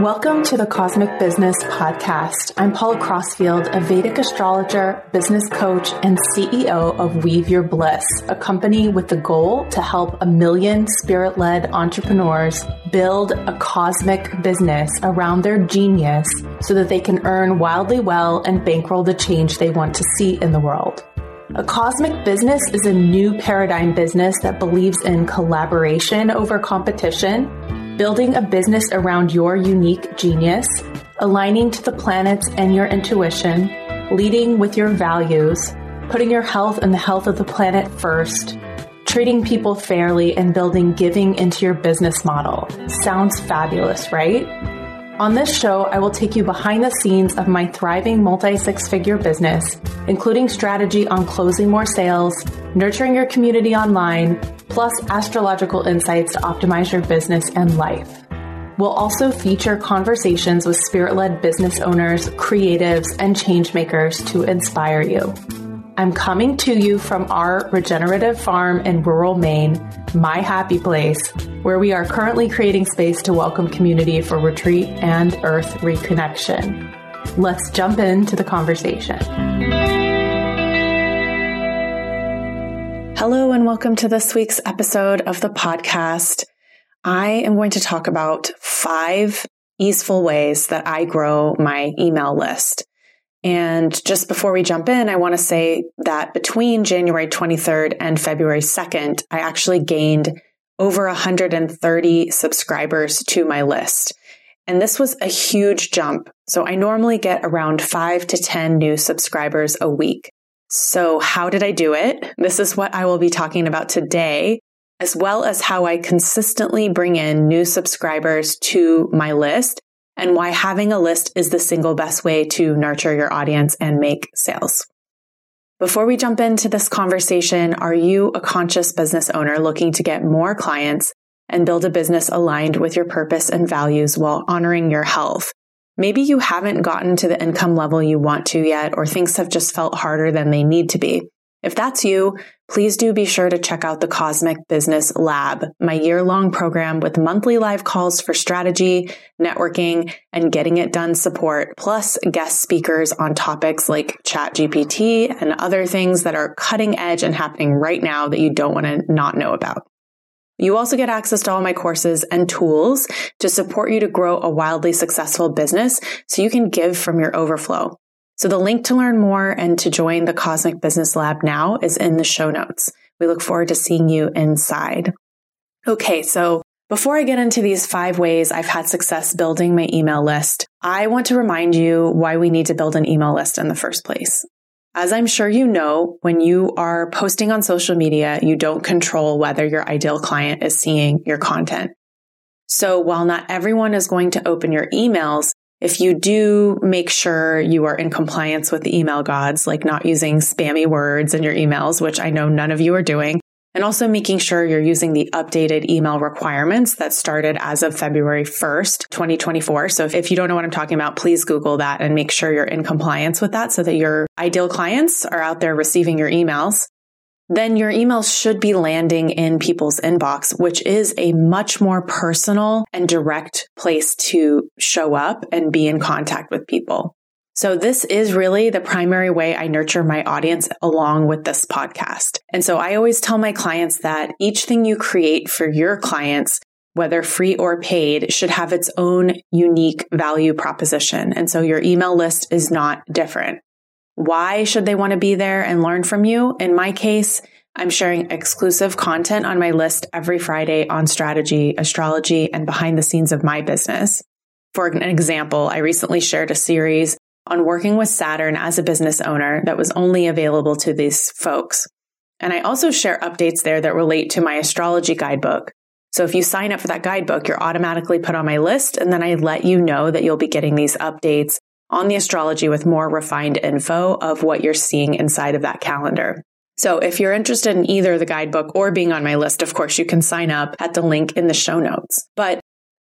Welcome to the Cosmic Business Podcast. I'm Paula Crossfield, a Vedic astrologer, business coach, and CEO of Weave Your Bliss, a company with the goal to help a million spirit led entrepreneurs build a cosmic business around their genius so that they can earn wildly well and bankroll the change they want to see in the world. A cosmic business is a new paradigm business that believes in collaboration over competition building a business around your unique genius, aligning to the planets and your intuition, leading with your values, putting your health and the health of the planet first, treating people fairly, and building giving into your business model. Sounds fabulous, right? On this show, I will take you behind the scenes of my thriving multi six figure business, including strategy on closing more sales, nurturing your community online, plus astrological insights to optimize your business and life. We'll also feature conversations with spirit led business owners, creatives, and changemakers to inspire you. I'm coming to you from our regenerative farm in rural Maine, my happy place, where we are currently creating space to welcome community for retreat and earth reconnection. Let's jump into the conversation. Hello, and welcome to this week's episode of the podcast. I am going to talk about five easeful ways that I grow my email list. And just before we jump in, I want to say that between January 23rd and February 2nd, I actually gained over 130 subscribers to my list. And this was a huge jump. So I normally get around five to 10 new subscribers a week. So, how did I do it? This is what I will be talking about today, as well as how I consistently bring in new subscribers to my list and why having a list is the single best way to nurture your audience and make sales. Before we jump into this conversation, are you a conscious business owner looking to get more clients and build a business aligned with your purpose and values while honoring your health? Maybe you haven't gotten to the income level you want to yet, or things have just felt harder than they need to be. If that's you, please do be sure to check out the Cosmic Business Lab, my year long program with monthly live calls for strategy, networking, and getting it done support, plus guest speakers on topics like ChatGPT and other things that are cutting edge and happening right now that you don't want to not know about. You also get access to all my courses and tools to support you to grow a wildly successful business so you can give from your overflow. So the link to learn more and to join the Cosmic Business Lab now is in the show notes. We look forward to seeing you inside. Okay, so before I get into these five ways I've had success building my email list, I want to remind you why we need to build an email list in the first place. As I'm sure you know, when you are posting on social media, you don't control whether your ideal client is seeing your content. So while not everyone is going to open your emails, if you do make sure you are in compliance with the email gods, like not using spammy words in your emails, which I know none of you are doing, and also making sure you're using the updated email requirements that started as of February 1st, 2024. So if you don't know what I'm talking about, please Google that and make sure you're in compliance with that so that your ideal clients are out there receiving your emails. Then your emails should be landing in people's inbox, which is a much more personal and direct place to show up and be in contact with people. So this is really the primary way I nurture my audience along with this podcast. And so I always tell my clients that each thing you create for your clients, whether free or paid, should have its own unique value proposition. And so your email list is not different. Why should they want to be there and learn from you? In my case, I'm sharing exclusive content on my list every Friday on strategy, astrology, and behind the scenes of my business. For an example, I recently shared a series on working with Saturn as a business owner that was only available to these folks. And I also share updates there that relate to my astrology guidebook. So if you sign up for that guidebook, you're automatically put on my list. And then I let you know that you'll be getting these updates on the astrology with more refined info of what you're seeing inside of that calendar. So if you're interested in either the guidebook or being on my list, of course, you can sign up at the link in the show notes. But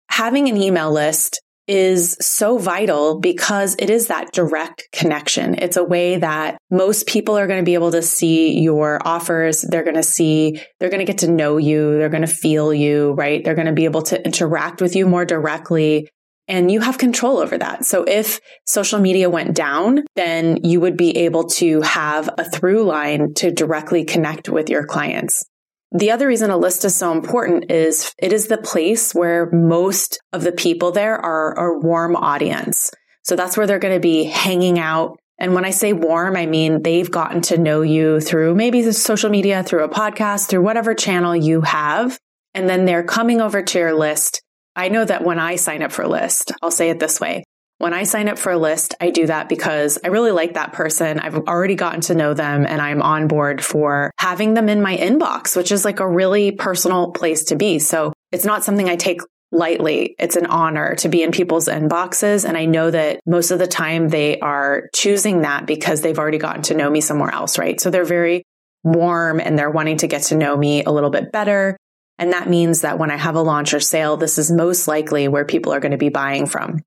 having an email list is so vital because it is that direct connection. It's a way that most people are going to be able to see your offers. They're going to see, they're going to get to know you. They're going to feel you, right? They're going to be able to interact with you more directly. And you have control over that. So if social media went down, then you would be able to have a through line to directly connect with your clients. The other reason a list is so important is it is the place where most of the people there are a warm audience. So that's where they're going to be hanging out. And when I say warm, I mean they've gotten to know you through maybe the social media, through a podcast, through whatever channel you have. And then they're coming over to your list I know that when I sign up for a list, I'll say it this way. When I sign up for a list, I do that because I really like that person. I've already gotten to know them and I'm on board for having them in my inbox, which is like a really personal place to be. So it's not something I take lightly. It's an honor to be in people's inboxes. And I know that most of the time they are choosing that because they've already gotten to know me somewhere else, right? So they're very warm and they're wanting to get to know me a little bit better. And that means that when I have a launch or sale, this is most likely where people are going to be buying from.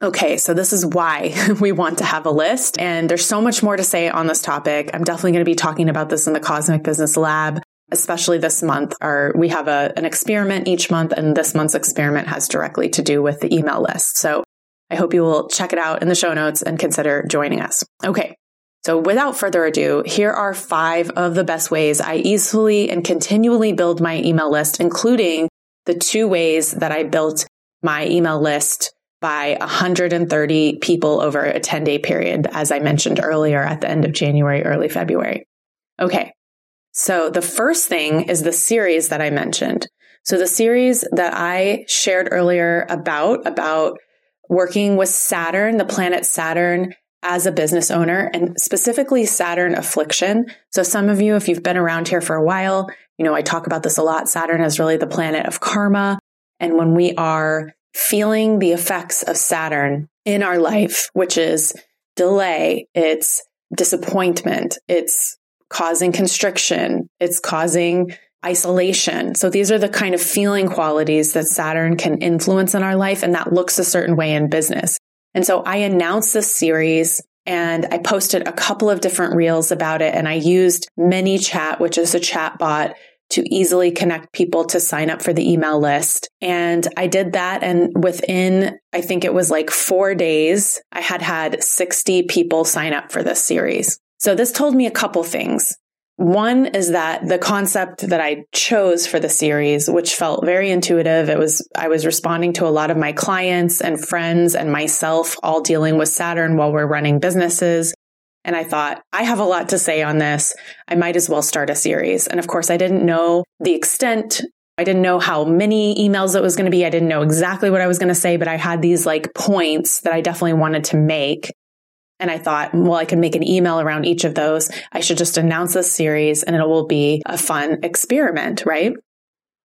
Okay, so this is why we want to have a list. And there's so much more to say on this topic. I'm definitely going to be talking about this in the Cosmic Business Lab, especially this month. Our, we have a, an experiment each month, and this month's experiment has directly to do with the email list. So I hope you will check it out in the show notes and consider joining us. Okay, so without further ado, here are five of the best ways I easily and continually build my email list, including the two ways that I built my email list by 130 people over a 10 day period, as I mentioned earlier at the end of January, early February. Okay. So the first thing is the series that I mentioned. So the series that I shared earlier about, about working with Saturn, the planet Saturn as a business owner and specifically Saturn affliction. So some of you, if you've been around here for a while, you know, I talk about this a lot. Saturn is really the planet of karma. And when we are feeling the effects of Saturn in our life, which is delay, it's disappointment, it's causing constriction, it's causing isolation. So these are the kind of feeling qualities that Saturn can influence in our life. And that looks a certain way in business. And so I announced this series and I posted a couple of different reels about it. And I used ManyChat, which is a chat bot to easily connect people to sign up for the email list. And I did that. And within, I think it was like four days, I had had 60 people sign up for this series. So this told me a couple things. One is that the concept that I chose for the series, which felt very intuitive, it was, I was responding to a lot of my clients and friends and myself all dealing with Saturn while we're running businesses. And I thought, I have a lot to say on this. I might as well start a series. And of course, I didn't know the extent. I didn't know how many emails it was going to be. I didn't know exactly what I was going to say, but I had these like points that I definitely wanted to make. And I thought, well, I can make an email around each of those. I should just announce this series and it will be a fun experiment, right?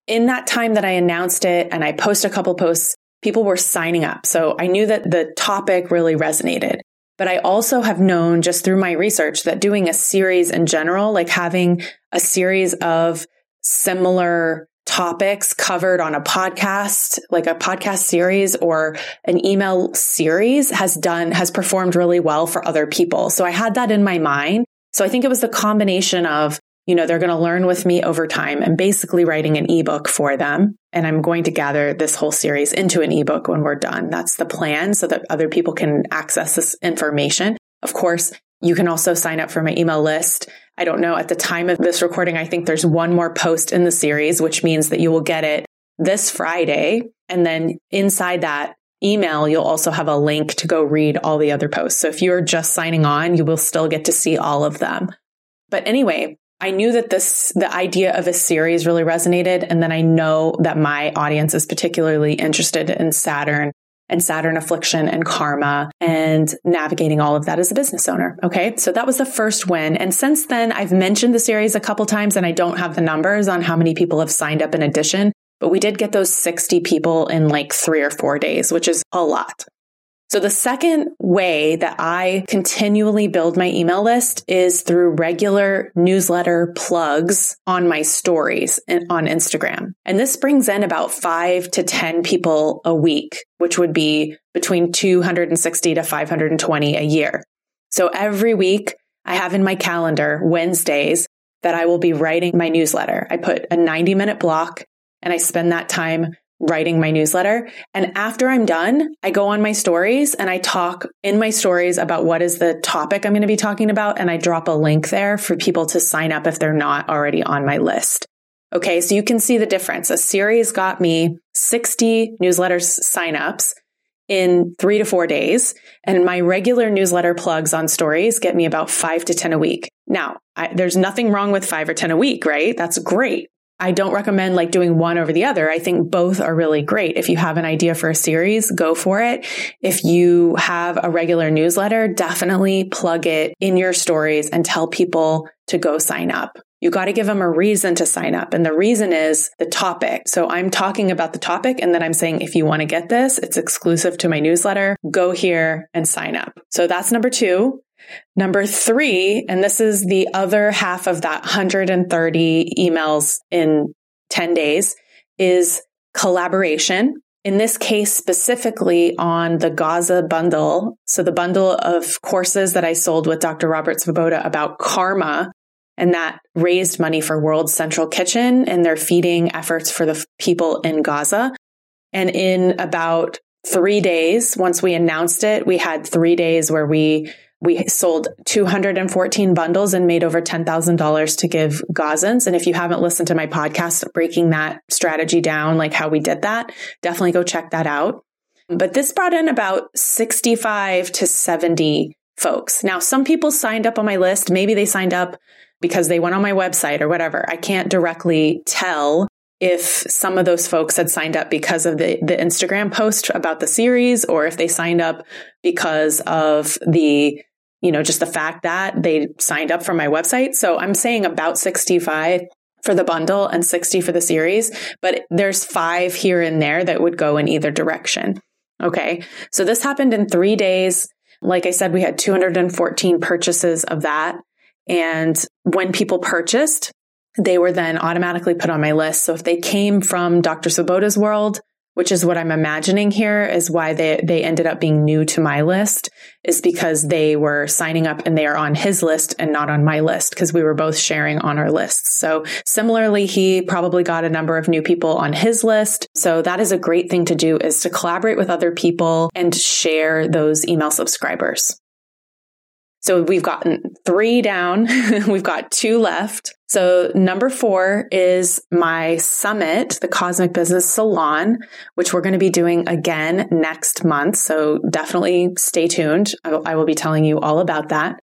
In that time that I announced it and I post a couple posts, people were signing up. So I knew that the topic really resonated. But I also have known just through my research that doing a series in general, like having a series of similar topics covered on a podcast, like a podcast series or an email series has done, has performed really well for other people. So I had that in my mind. So I think it was the combination of, you know, they're going to learn with me over time and basically writing an ebook for them. And I'm going to gather this whole series into an ebook when we're done. That's the plan so that other people can access this information. Of course, you can also sign up for my email list I don't know at the time of this recording, I think there's one more post in the series, which means that you will get it this Friday. And then inside that email, you'll also have a link to go read all the other posts. So if you're just signing on, you will still get to see all of them. But anyway, I knew that this, the idea of a series really resonated. And then I know that my audience is particularly interested in Saturn and Saturn affliction and karma and navigating all of that as a business owner. Okay. So that was the first win. And since then, I've mentioned the series a couple times and I don't have the numbers on how many people have signed up in addition, but we did get those 60 people in like three or four days, which is a lot. So the second way that I continually build my email list is through regular newsletter plugs on my stories on Instagram. And this brings in about five to 10 people a week, which would be between 260 to 520 a year. So every week I have in my calendar Wednesdays that I will be writing my newsletter. I put a 90 minute block and I spend that time writing my newsletter. And after I'm done, I go on my stories and I talk in my stories about what is the topic I'm going to be talking about. And I drop a link there for people to sign up if they're not already on my list. Okay. So you can see the difference. A series got me 60 newsletters signups in three to four days. And my regular newsletter plugs on stories get me about five to 10 a week. Now, I, there's nothing wrong with five or 10 a week, right? That's great. I don't recommend like doing one over the other. I think both are really great. If you have an idea for a series, go for it. If you have a regular newsletter, definitely plug it in your stories and tell people to go sign up. You got to give them a reason to sign up. And the reason is the topic. So I'm talking about the topic and then I'm saying, if you want to get this, it's exclusive to my newsletter. Go here and sign up. So that's number two. Number three, and this is the other half of that 130 emails in 10 days, is collaboration. In this case, specifically on the Gaza bundle. So the bundle of courses that I sold with Dr. Robert Svoboda about karma and that raised money for World Central Kitchen and their feeding efforts for the people in Gaza. And in about three days, once we announced it, we had three days where we we sold 214 bundles and made over $10,000 to give Gazans. And if you haven't listened to my podcast, breaking that strategy down, like how we did that, definitely go check that out. But this brought in about 65 to 70 folks. Now, some people signed up on my list. Maybe they signed up because they went on my website or whatever. I can't directly tell if some of those folks had signed up because of the, the Instagram post about the series or if they signed up because of the you know, just the fact that they signed up for my website. So I'm saying about 65 for the bundle and 60 for the series, but there's five here and there that would go in either direction. Okay. So this happened in three days. Like I said, we had 214 purchases of that. And when people purchased, they were then automatically put on my list. So if they came from Dr. Svoboda's world, which is what I'm imagining here is why they, they ended up being new to my list is because they were signing up and they are on his list and not on my list because we were both sharing on our lists. So similarly, he probably got a number of new people on his list. So that is a great thing to do is to collaborate with other people and share those email subscribers. So we've gotten three down. we've got two left. So number four is my summit, the Cosmic Business Salon, which we're going to be doing again next month. So definitely stay tuned. I will be telling you all about that.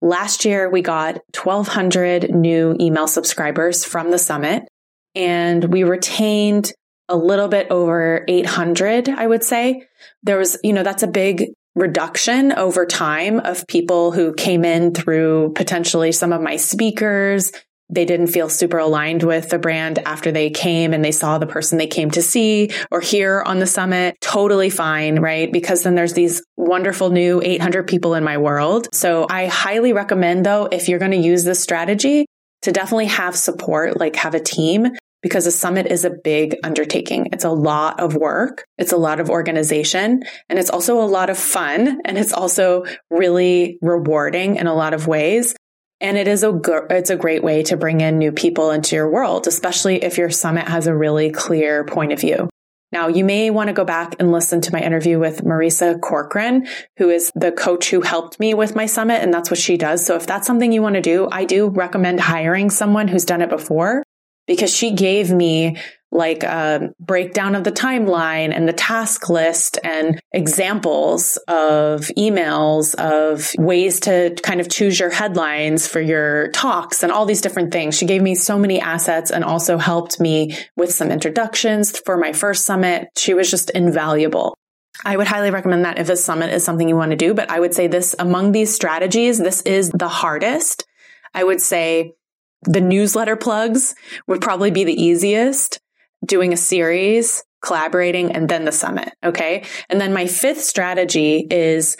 Last year, we got 1200 new email subscribers from the summit and we retained a little bit over 800, I would say. There was, you know, that's a big reduction over time of people who came in through potentially some of my speakers. They didn't feel super aligned with the brand after they came and they saw the person they came to see or hear on the summit. Totally fine, right? Because then there's these wonderful new 800 people in my world. So I highly recommend though, if you're going to use this strategy, to definitely have support, like have a team because a summit is a big undertaking. It's a lot of work. It's a lot of organization and it's also a lot of fun and it's also really rewarding in a lot of ways. And it is a it's a great way to bring in new people into your world, especially if your summit has a really clear point of view. Now, you may want to go back and listen to my interview with Marisa Corcoran, who is the coach who helped me with my summit. And that's what she does. So if that's something you want to do, I do recommend hiring someone who's done it before because she gave me like a breakdown of the timeline and the task list and examples of emails of ways to kind of choose your headlines for your talks and all these different things. She gave me so many assets and also helped me with some introductions for my first summit. She was just invaluable. I would highly recommend that if a summit is something you want to do, but I would say this among these strategies, this is the hardest. I would say the newsletter plugs would probably be the easiest, doing a series, collaborating, and then the summit. Okay. And then my fifth strategy is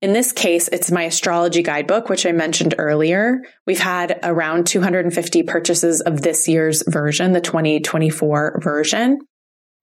in this case, it's my astrology guidebook, which I mentioned earlier. We've had around 250 purchases of this year's version, the 2024 version.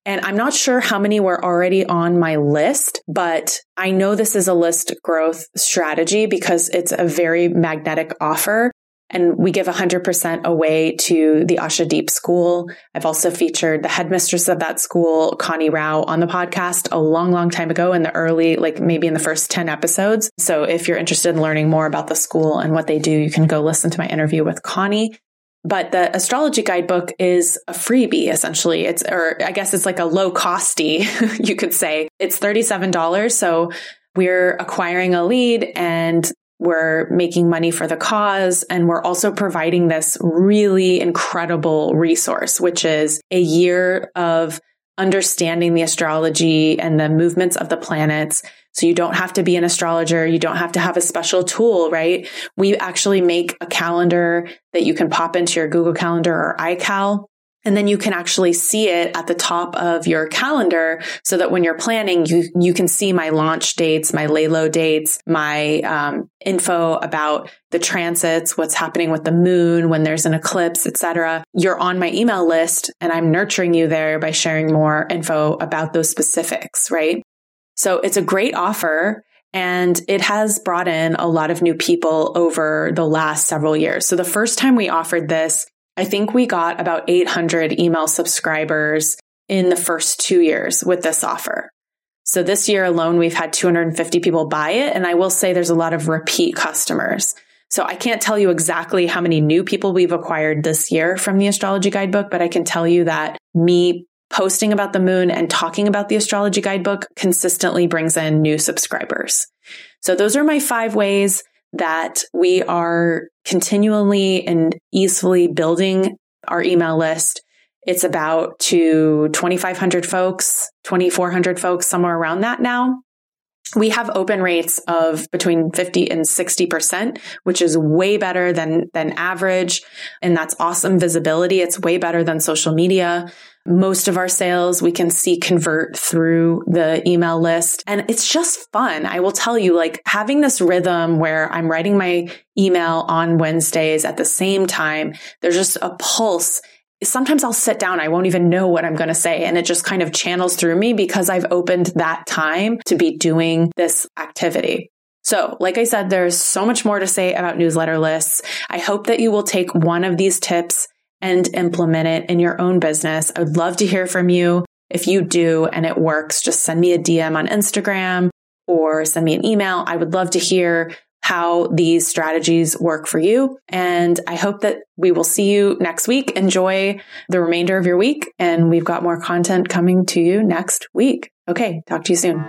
And I'm not sure how many were already on my list, but I know this is a list growth strategy because it's a very magnetic offer and we give 100% away to the Asha Deep School. I've also featured the headmistress of that school, Connie Rao, on the podcast a long, long time ago in the early, like maybe in the first 10 episodes. So if you're interested in learning more about the school and what they do, you can go listen to my interview with Connie. But the astrology guidebook is a freebie, essentially. It's, or I guess it's like a low costy, you could say. It's $37. So we're acquiring a lead and we're making money for the cause. And we're also providing this really incredible resource, which is a year of understanding the astrology and the movements of the planets. So you don't have to be an astrologer. You don't have to have a special tool, right? We actually make a calendar that you can pop into your Google Calendar or iCal and then you can actually see it at the top of your calendar so that when you're planning, you, you can see my launch dates, my lay low dates, my um, info about the transits, what's happening with the moon, when there's an eclipse, etc. You're on my email list and I'm nurturing you there by sharing more info about those specifics, right? So it's a great offer. And it has brought in a lot of new people over the last several years. So the first time we offered this, I think we got about 800 email subscribers in the first two years with this offer. So this year alone, we've had 250 people buy it. And I will say there's a lot of repeat customers. So I can't tell you exactly how many new people we've acquired this year from the astrology guidebook, but I can tell you that me posting about the moon and talking about the astrology guidebook consistently brings in new subscribers. So those are my five ways that we are continually and easily building our email list. It's about to 2,500 folks, 2,400 folks, somewhere around that now. We have open rates of between 50 and 60%, which is way better than, than average. And that's awesome visibility. It's way better than social media most of our sales we can see convert through the email list. And it's just fun. I will tell you, like having this rhythm where I'm writing my email on Wednesdays at the same time, there's just a pulse. Sometimes I'll sit down. I won't even know what I'm going to say. And it just kind of channels through me because I've opened that time to be doing this activity. So, like I said, there's so much more to say about newsletter lists. I hope that you will take one of these tips and implement it in your own business. I would love to hear from you. If you do and it works, just send me a DM on Instagram or send me an email. I would love to hear how these strategies work for you. And I hope that we will see you next week. Enjoy the remainder of your week. And we've got more content coming to you next week. Okay. Talk to you soon.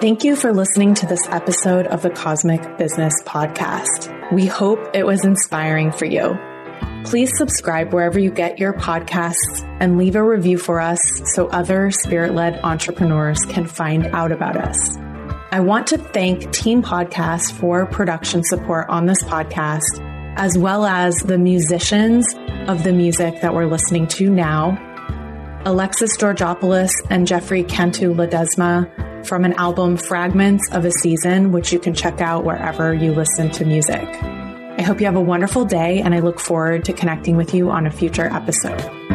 Thank you for listening to this episode of the Cosmic Business Podcast. We hope it was inspiring for you. Please subscribe wherever you get your podcasts and leave a review for us so other spirit led entrepreneurs can find out about us. I want to thank Team Podcast for production support on this podcast, as well as the musicians of the music that we're listening to now Alexis Georgopoulos and Jeffrey Cantu Ledesma from an album Fragments of a Season, which you can check out wherever you listen to music. I hope you have a wonderful day and I look forward to connecting with you on a future episode.